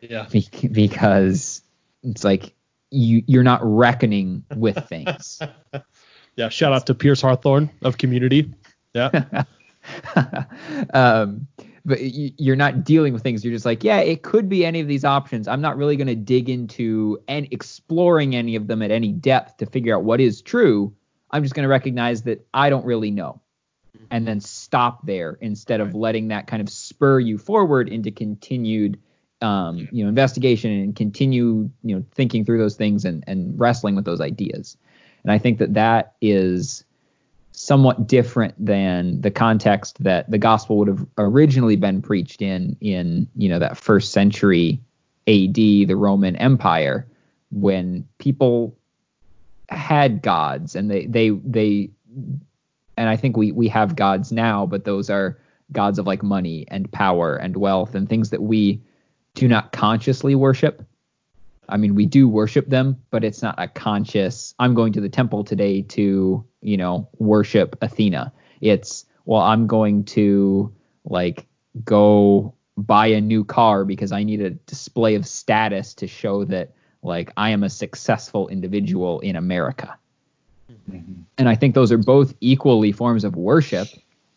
Yeah. be- because it's like you you're not reckoning with things. *laughs* Yeah. Shout out to Pierce Hawthorne of Community. Yeah. *laughs* *laughs* um, but you, you're not dealing with things. You're just like, yeah, it could be any of these options. I'm not really going to dig into and exploring any of them at any depth to figure out what is true. I'm just going to recognize that I don't really know, and then stop there instead of letting that kind of spur you forward into continued, um, you know, investigation and continue, you know, thinking through those things and and wrestling with those ideas. And I think that that is somewhat different than the context that the gospel would have originally been preached in in you know that first century AD the Roman Empire when people had gods and they they they and I think we we have gods now but those are gods of like money and power and wealth and things that we do not consciously worship I mean, we do worship them, but it's not a conscious, I'm going to the temple today to, you know, worship Athena. It's, well, I'm going to like go buy a new car because I need a display of status to show that like I am a successful individual in America. Mm-hmm. And I think those are both equally forms of worship,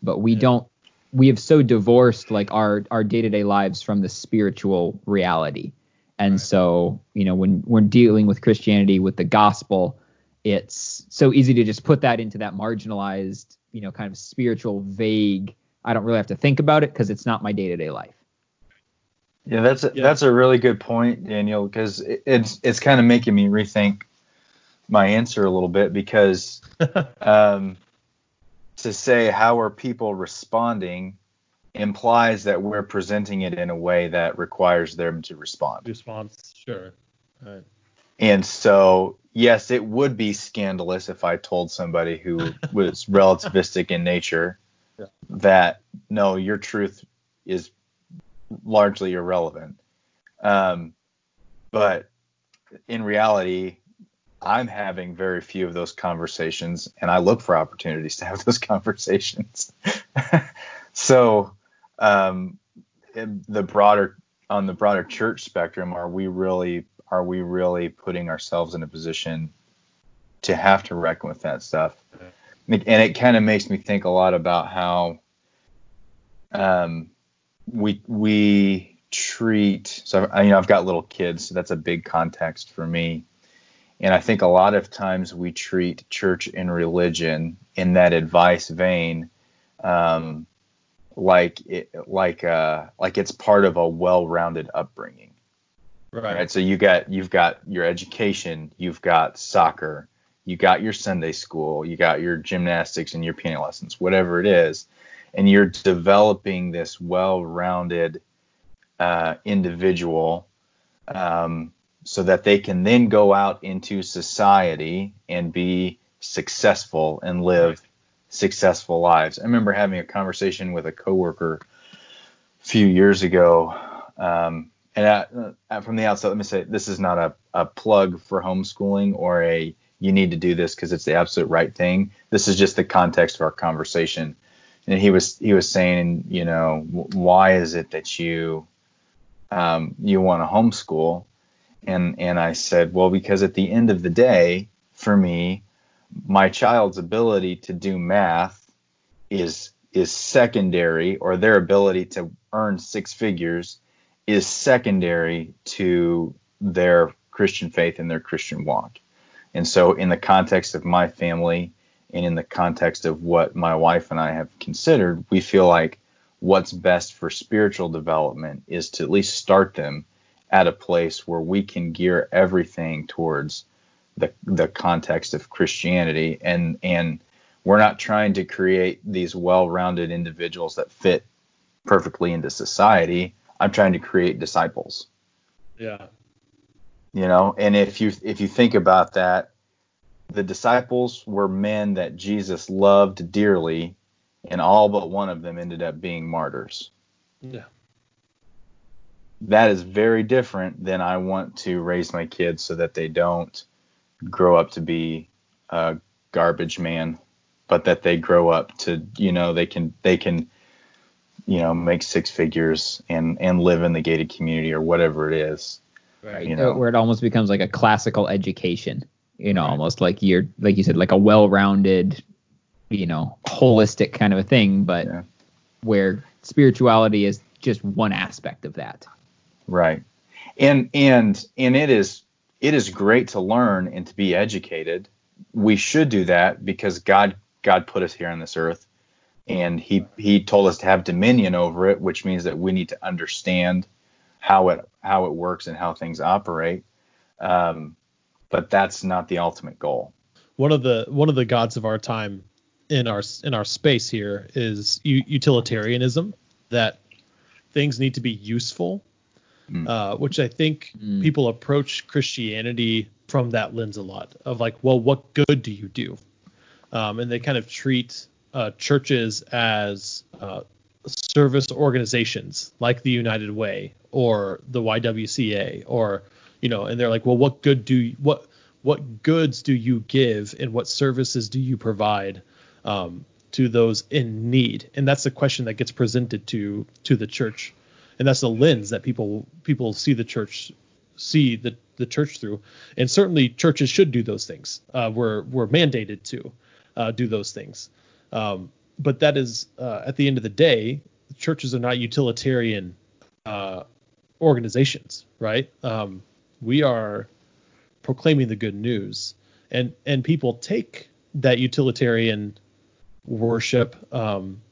but we don't we have so divorced like our our day-to-day lives from the spiritual reality. And so, you know, when we're dealing with Christianity with the gospel, it's so easy to just put that into that marginalized, you know, kind of spiritual vague, I don't really have to think about it because it's not my day-to-day life. Yeah, that's a, Yeah. that's a really good point, Daniel, because it, it's it's kind of making me rethink my answer a little bit because *laughs* um, to say how are people responding implies that we're presenting it in a way that requires them to respond. Response. Sure. Right. And so, yes, it would be scandalous if I told somebody who *laughs* was relativistic in nature Yeah. that no, your truth is largely irrelevant. Um, but in reality, I'm having very few of those conversations, and I look for opportunities to have those *laughs* conversations. *laughs* so, um, the broader on the broader church spectrum, are we really are we really putting ourselves in a position to have to reckon with that stuff? And it kind of makes me think a lot about how um, we we treat. So I, you know I've got little kids, so that's a big context for me. And I think a lot of times we treat church and religion in that advice vein, um, like it, like uh, like it's part of a well-rounded upbringing. Right. So you got you've got your education, you've got soccer, you got your Sunday school, you got your gymnastics and your piano lessons, whatever it is, and you're developing this well-rounded uh, individual um, so that they can then go out into society and be successful and live successful lives. I remember having a conversation with a coworker a few years ago. Um, and at, uh, from the outset, let me say this is not a, a plug for homeschooling or a you need to do this because it's the absolute right thing. This is just the context of our conversation. And he was he was saying, you know, why is it that you um, you want to homeschool? And and I said, well, because at the end of the day, for me, my child's ability to do math is is secondary, or their ability to earn six figures is secondary to their Christian faith and their Christian walk. And so, in the context of my family and in the context of what my wife and I have considered, we feel like what's best for spiritual development is to at least start them at a place where we can gear everything towards the the context of Christianity and and we're not trying to create these well-rounded individuals that fit perfectly into society. I'm trying to create disciples. Yeah. You know, and if you if you think about that, the disciples were men that Jesus loved dearly, and all but one of them ended up being martyrs. Yeah. That is very different than I want to raise my kids so that they don't grow up to be a garbage man, but that they grow up to, you know, they can they can you know make six figures and and live in the gated community or whatever it is Right. You uh, know. Where it almost becomes like a classical education. You know, almost like you're like you said, like a well-rounded, you know, holistic kind of a thing, but Yeah. where spirituality is just one aspect of that. Right. And and and it is it is great to learn and to be educated. We should do that because God God put us here on this earth and he he told us to have dominion over it, which means that we need to understand how it how it works and how things operate. Um, but that's not the ultimate goal. one of the one of the gods of our time in our in our space here is u- utilitarianism that things need to be useful Mm. uh, which i think Mm. people approach christianity from that lens a lot of like well what good do you do um, and they kind of treat uh, churches as uh, service organizations like the united way or the ywca or you know and they're like well what good do you, what what goods do you give and what services do you provide um, to those in need and that's the question that gets presented to to the church and that's the lens that people people see the church see the the church through. And certainly churches should do those things uh, we're we're mandated to uh, do those things. Um, but that is uh, at the end of the day churches are not utilitarian uh, organizations right? Um, we are proclaiming the good news. And and people take that utilitarian worship um,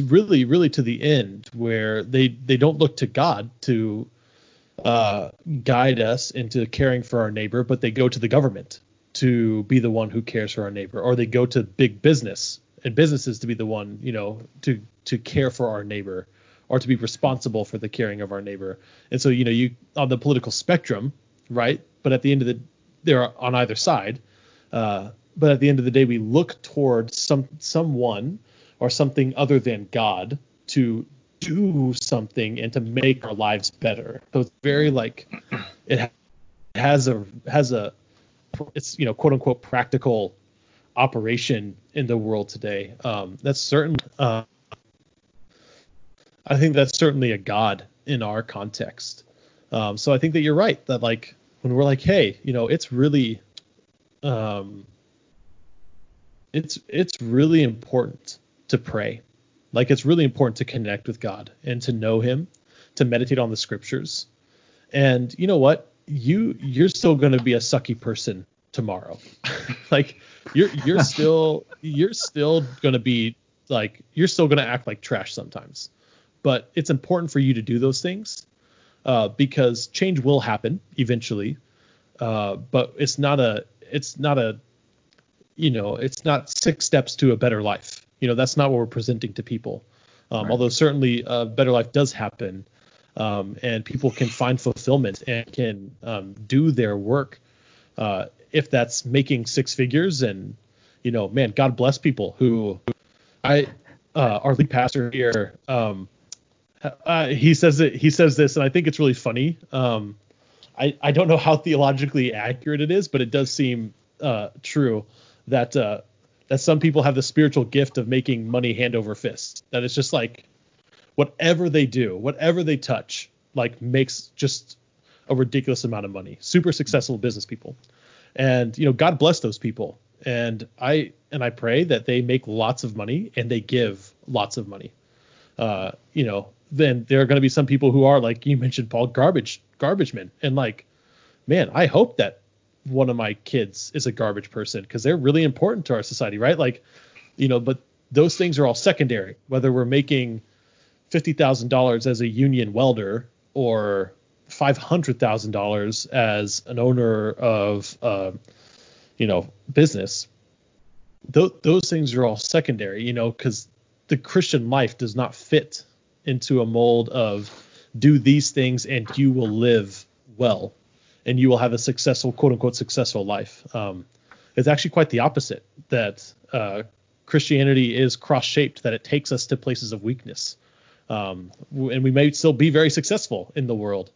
really really to the end where they they don't look to God to uh, guide us into caring for our neighbor, but they go to the government to be the one who cares for our neighbor, or they go to big business and businesses to be the one you know to to care for our neighbor or to be responsible for the caring of our neighbor. And so you know you on the political spectrum, right? But at the end of the they're on either side. Uh, but at the end of the day, we look towards some someone or something other than God to do something and to make our lives better. So it's very like it has a has a it's you know quote unquote practical operation in the world today. Um, that's certainly uh, I think that's certainly a God in our context. Um, so I think that you're right that like when we're like, hey, you know, it's really um, it's it's really important to pray. Like it's really important to connect with God and to know him, to meditate on the scriptures. And you know what? you you're still going to be a sucky person tomorrow. *laughs* like you're you're *laughs* still you're still going to be like you're still going to act like trash sometimes. But it's important for you to do those things uh, because change will happen eventually. Uh, but it's not a it's not a you know it's not six steps to a better life. You know that's not what we're presenting to people. Um, Although certainly a better life does happen, um, and people can find fulfillment and can um, do their work uh, if that's making six figures and you know man god bless people who i uh, our lead pastor here um, uh, he says it he says this and i think it's really funny um, I, I don't know how theologically accurate it is but it does seem uh, true that uh, that some people have the spiritual gift of making money hand over fist that it's just like whatever they do, whatever they touch, like makes just a ridiculous amount of money. Super successful business people. And you know, God bless those people. And I and I pray that they make lots of money and they give lots of money. Uh, you know, then there are going to be some people who are like you mentioned, Paul, garbage, garbage men, and like, man, I hope that one of my kids is a garbage person because they're really important to our society, right? Like, you know, but those things are all secondary. Whether we're making fifty thousand dollars as a union welder or five hundred thousand dollars as an owner of, uh, you know, business, th- those things are all secondary. You know, because the Christian life does not fit into a mold of do these things and you will live well and you will have a successful quote unquote successful life. Um, it's actually quite the opposite that uh, Christianity is cross shaped, that it takes us to places of weakness. Um, and we may still be very successful in the world,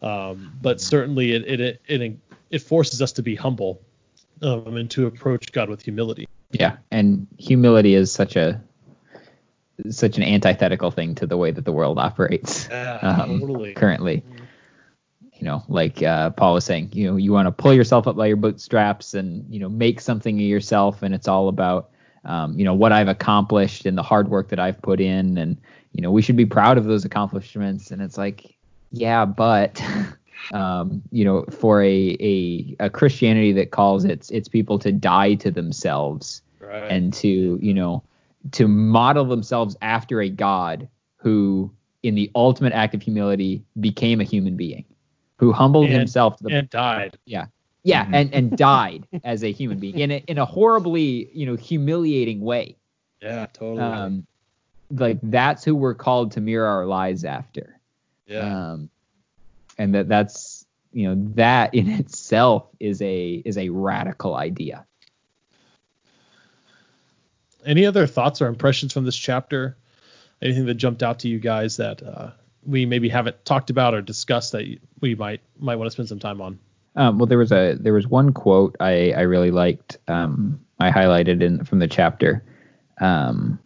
um, but certainly it, it, it, it forces us to be humble um, and to approach God with humility. Yeah, and humility is such a such an antithetical thing to the way that the world operates Yeah, um, totally. currently. You know, like uh, Paul was saying, you know, you want to pull yourself up by your bootstraps and you know make something of yourself, and it's all about um, you know what I've accomplished and the hard work that I've put in, and you know we should be proud of those accomplishments. And it's like, yeah, but *laughs* um, you know, for a, a a Christianity that calls its its people to die to themselves Right. and to you know to model themselves after a god who in the ultimate act of humility became a human being who humbled And- himself to the and died. yeah yeah Mhm. and and died *laughs* as a human being in a, in a horribly you know humiliating way Yeah, totally. um like that's who we're called to mirror our lives after yeah. um and that that's you know that in *laughs* itself is a is a radical idea Any other thoughts or impressions from this chapter? Anything that jumped out to you guys that uh, we maybe haven't talked about or discussed that we might might want to spend some time on? Um, well, there was a there was one quote I, I really liked. Um, I highlighted in from the chapter. Um,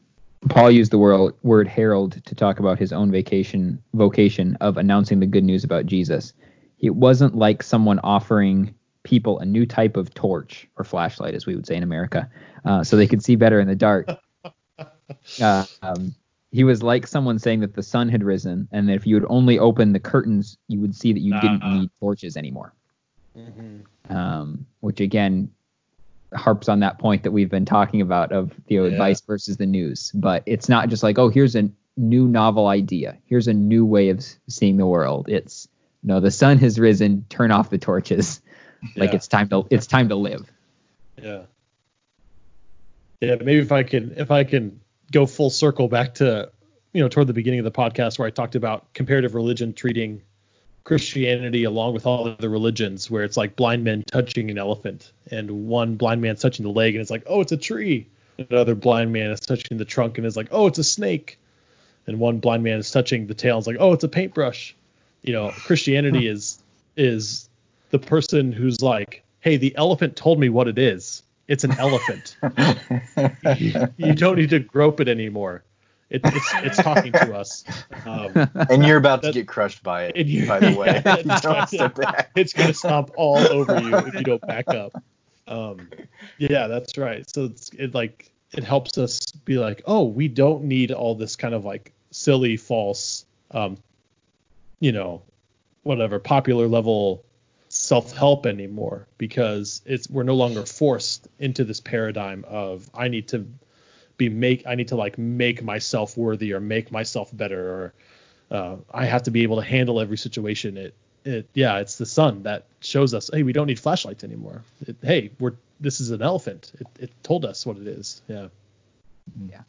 Paul used the word word herald to talk about his own vacation vocation of announcing the good news about Jesus. It wasn't like someone offering people a new type of torch or flashlight, as we would say in America, uh, so they could see better in the dark. *laughs* Uh, um, he was like someone saying that the sun had risen, and that if you would only open the curtains, you would see that you didn't Ah. need torches anymore um, which again harps on that point that we've been talking about of the Yeah. advice versus the news. But it's not just like, oh, here's a new novel idea. Here's a new way of seeing the world. It's no, the sun has risen. Turn off the torches. Like it's time to it's time to live. Yeah. Yeah, maybe if I can if I can go full circle back to you know toward the beginning of the podcast where I talked about comparative religion treating Christianity along with all other religions where it's like blind men touching an elephant and one blind man's touching the leg and it's like oh it's a tree. Another blind man is touching the trunk and is like oh it's a snake. And one blind man is touching the tail and is like oh it's a paintbrush. You know Christianity is is the person who's like hey the elephant told me what it is it's an elephant *laughs* you, you don't need to grope it anymore it, it's it's talking to us um, and you're about to get crushed by it, you- by the way. *laughs* Yeah, don't step back. *laughs* it's gonna stomp all over you if you don't back up. Um, yeah, that's right. So it's it like it helps us be like, oh, we don't need all this kind of like silly, false, um, you know, whatever popular level self-help anymore because it's we're no longer forced into this paradigm of I need to be make I need to like make myself worthy or make myself better or uh, I have to be able to handle every situation. It it yeah, it's the sun that shows us hey we don't need flashlights anymore. It, hey we're this is an elephant. It, it told us what it is. Yeah. Yeah.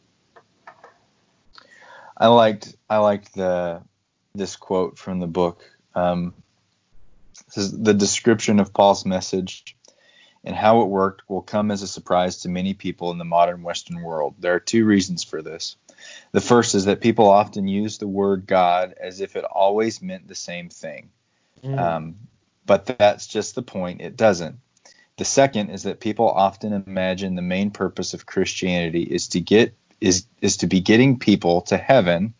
I liked I liked the this quote from the book. Um, this is the description of Paul's message and how it worked will come as a surprise to many people in the modern Western world. There are two reasons for this. The first is that people often use the word God as if it always meant the same thing. Mm. Um, but that's just the point. It doesn't. The second is that people often imagine the main purpose of Christianity is to get is is to be getting people to heaven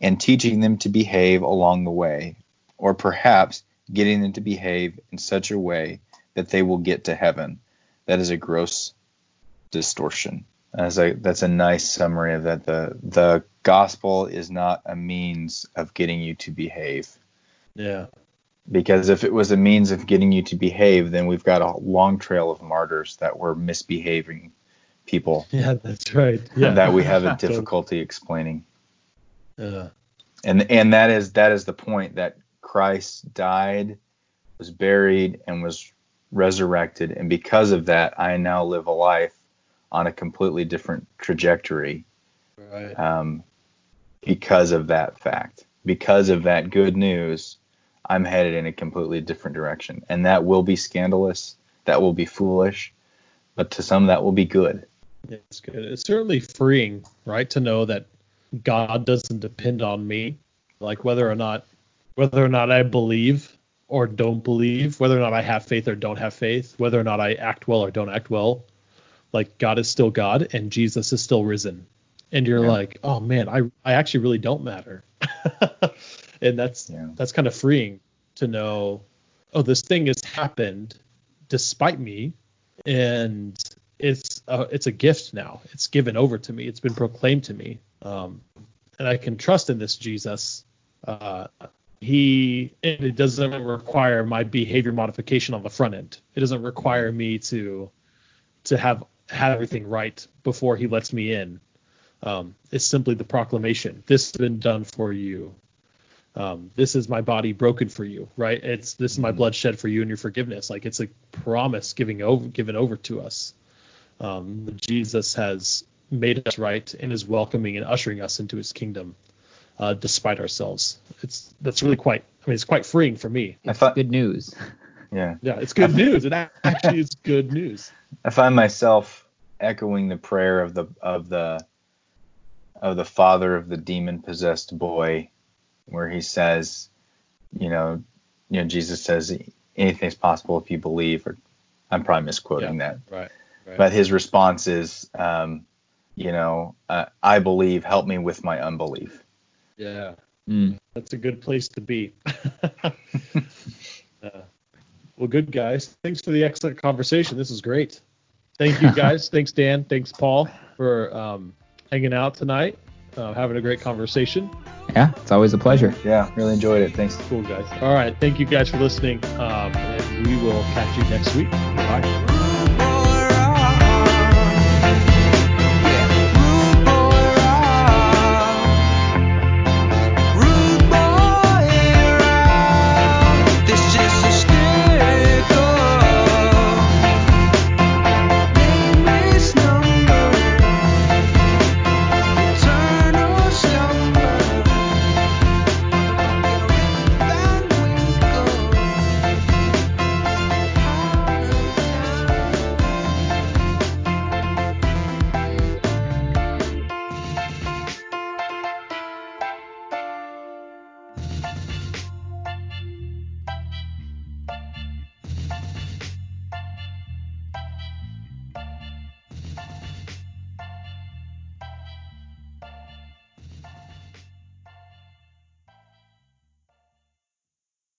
and teaching them to behave along the way, or perhaps getting them to behave in such a way that they will get to heaven. That is a gross distortion. As a, that's a nice summary of that. The the gospel is not a means of getting you to behave Yeah. because if it was a means of getting you to behave, then we've got a long trail of martyrs that were misbehaving people *laughs* Yeah, that's right. Yeah. that we have a *laughs* difficulty explaining. Yeah. And and that is that is the point that Christ died, was buried, and was resurrected, and because of that, I now live a life on a completely different trajectory Right. um, because of that fact. Because of that good news, I'm headed in a completely different direction. And that will be scandalous. That will be foolish. But to some, that will be good. Yeah, It's good. It's certainly freeing, right, to know that God doesn't depend on me, like whether or not whether or not I believe or don't believe, whether or not I have faith or don't have faith, whether or not I act well or don't act well. Like God is still God and Jesus is still risen. And you're Yeah. like, "Oh man, I I actually really don't matter." *laughs* and that's Yeah. that's kind of freeing to know, oh, this thing has happened despite me and it's a, it's a gift now. It's given over to me. It's been proclaimed to me, um, and I can trust in this Jesus. Uh, he and it doesn't require my behavior modification on the front end. It doesn't require me to to have have everything right before he lets me in. Um, it's simply the proclamation. This has been done for you. Um, this is my body broken for you, right? It's this is my blood shed for you and your forgiveness. Like it's a promise giving over given over to us. Um, Jesus has made us right and is welcoming and ushering us into His kingdom, uh, despite ourselves. It's that's really quite. I mean, it's quite freeing for me. I thought, Good news. *laughs* yeah, Yeah, it's good news. It actually is good news. I find myself echoing the prayer of the of the of the father of the demon possessed boy, where he says, you know, you know, Jesus says anything's possible if you believe. Or I'm probably misquoting that. Right. Right. but his response is, um, you know, uh, I believe, help me with my unbelief. Yeah. Mm. That's a good place to be. *laughs* *laughs* Uh, well, good guys. Thanks for the excellent conversation. This is great. Thank you guys. *laughs* Thanks Dan. Thanks Paul for um, hanging out tonight, uh, having a great conversation. Yeah, it's always a pleasure. Yeah, really enjoyed it. Thanks. Cool guys. All right. Thank you guys for listening. Um, and we will catch you next week. Bye.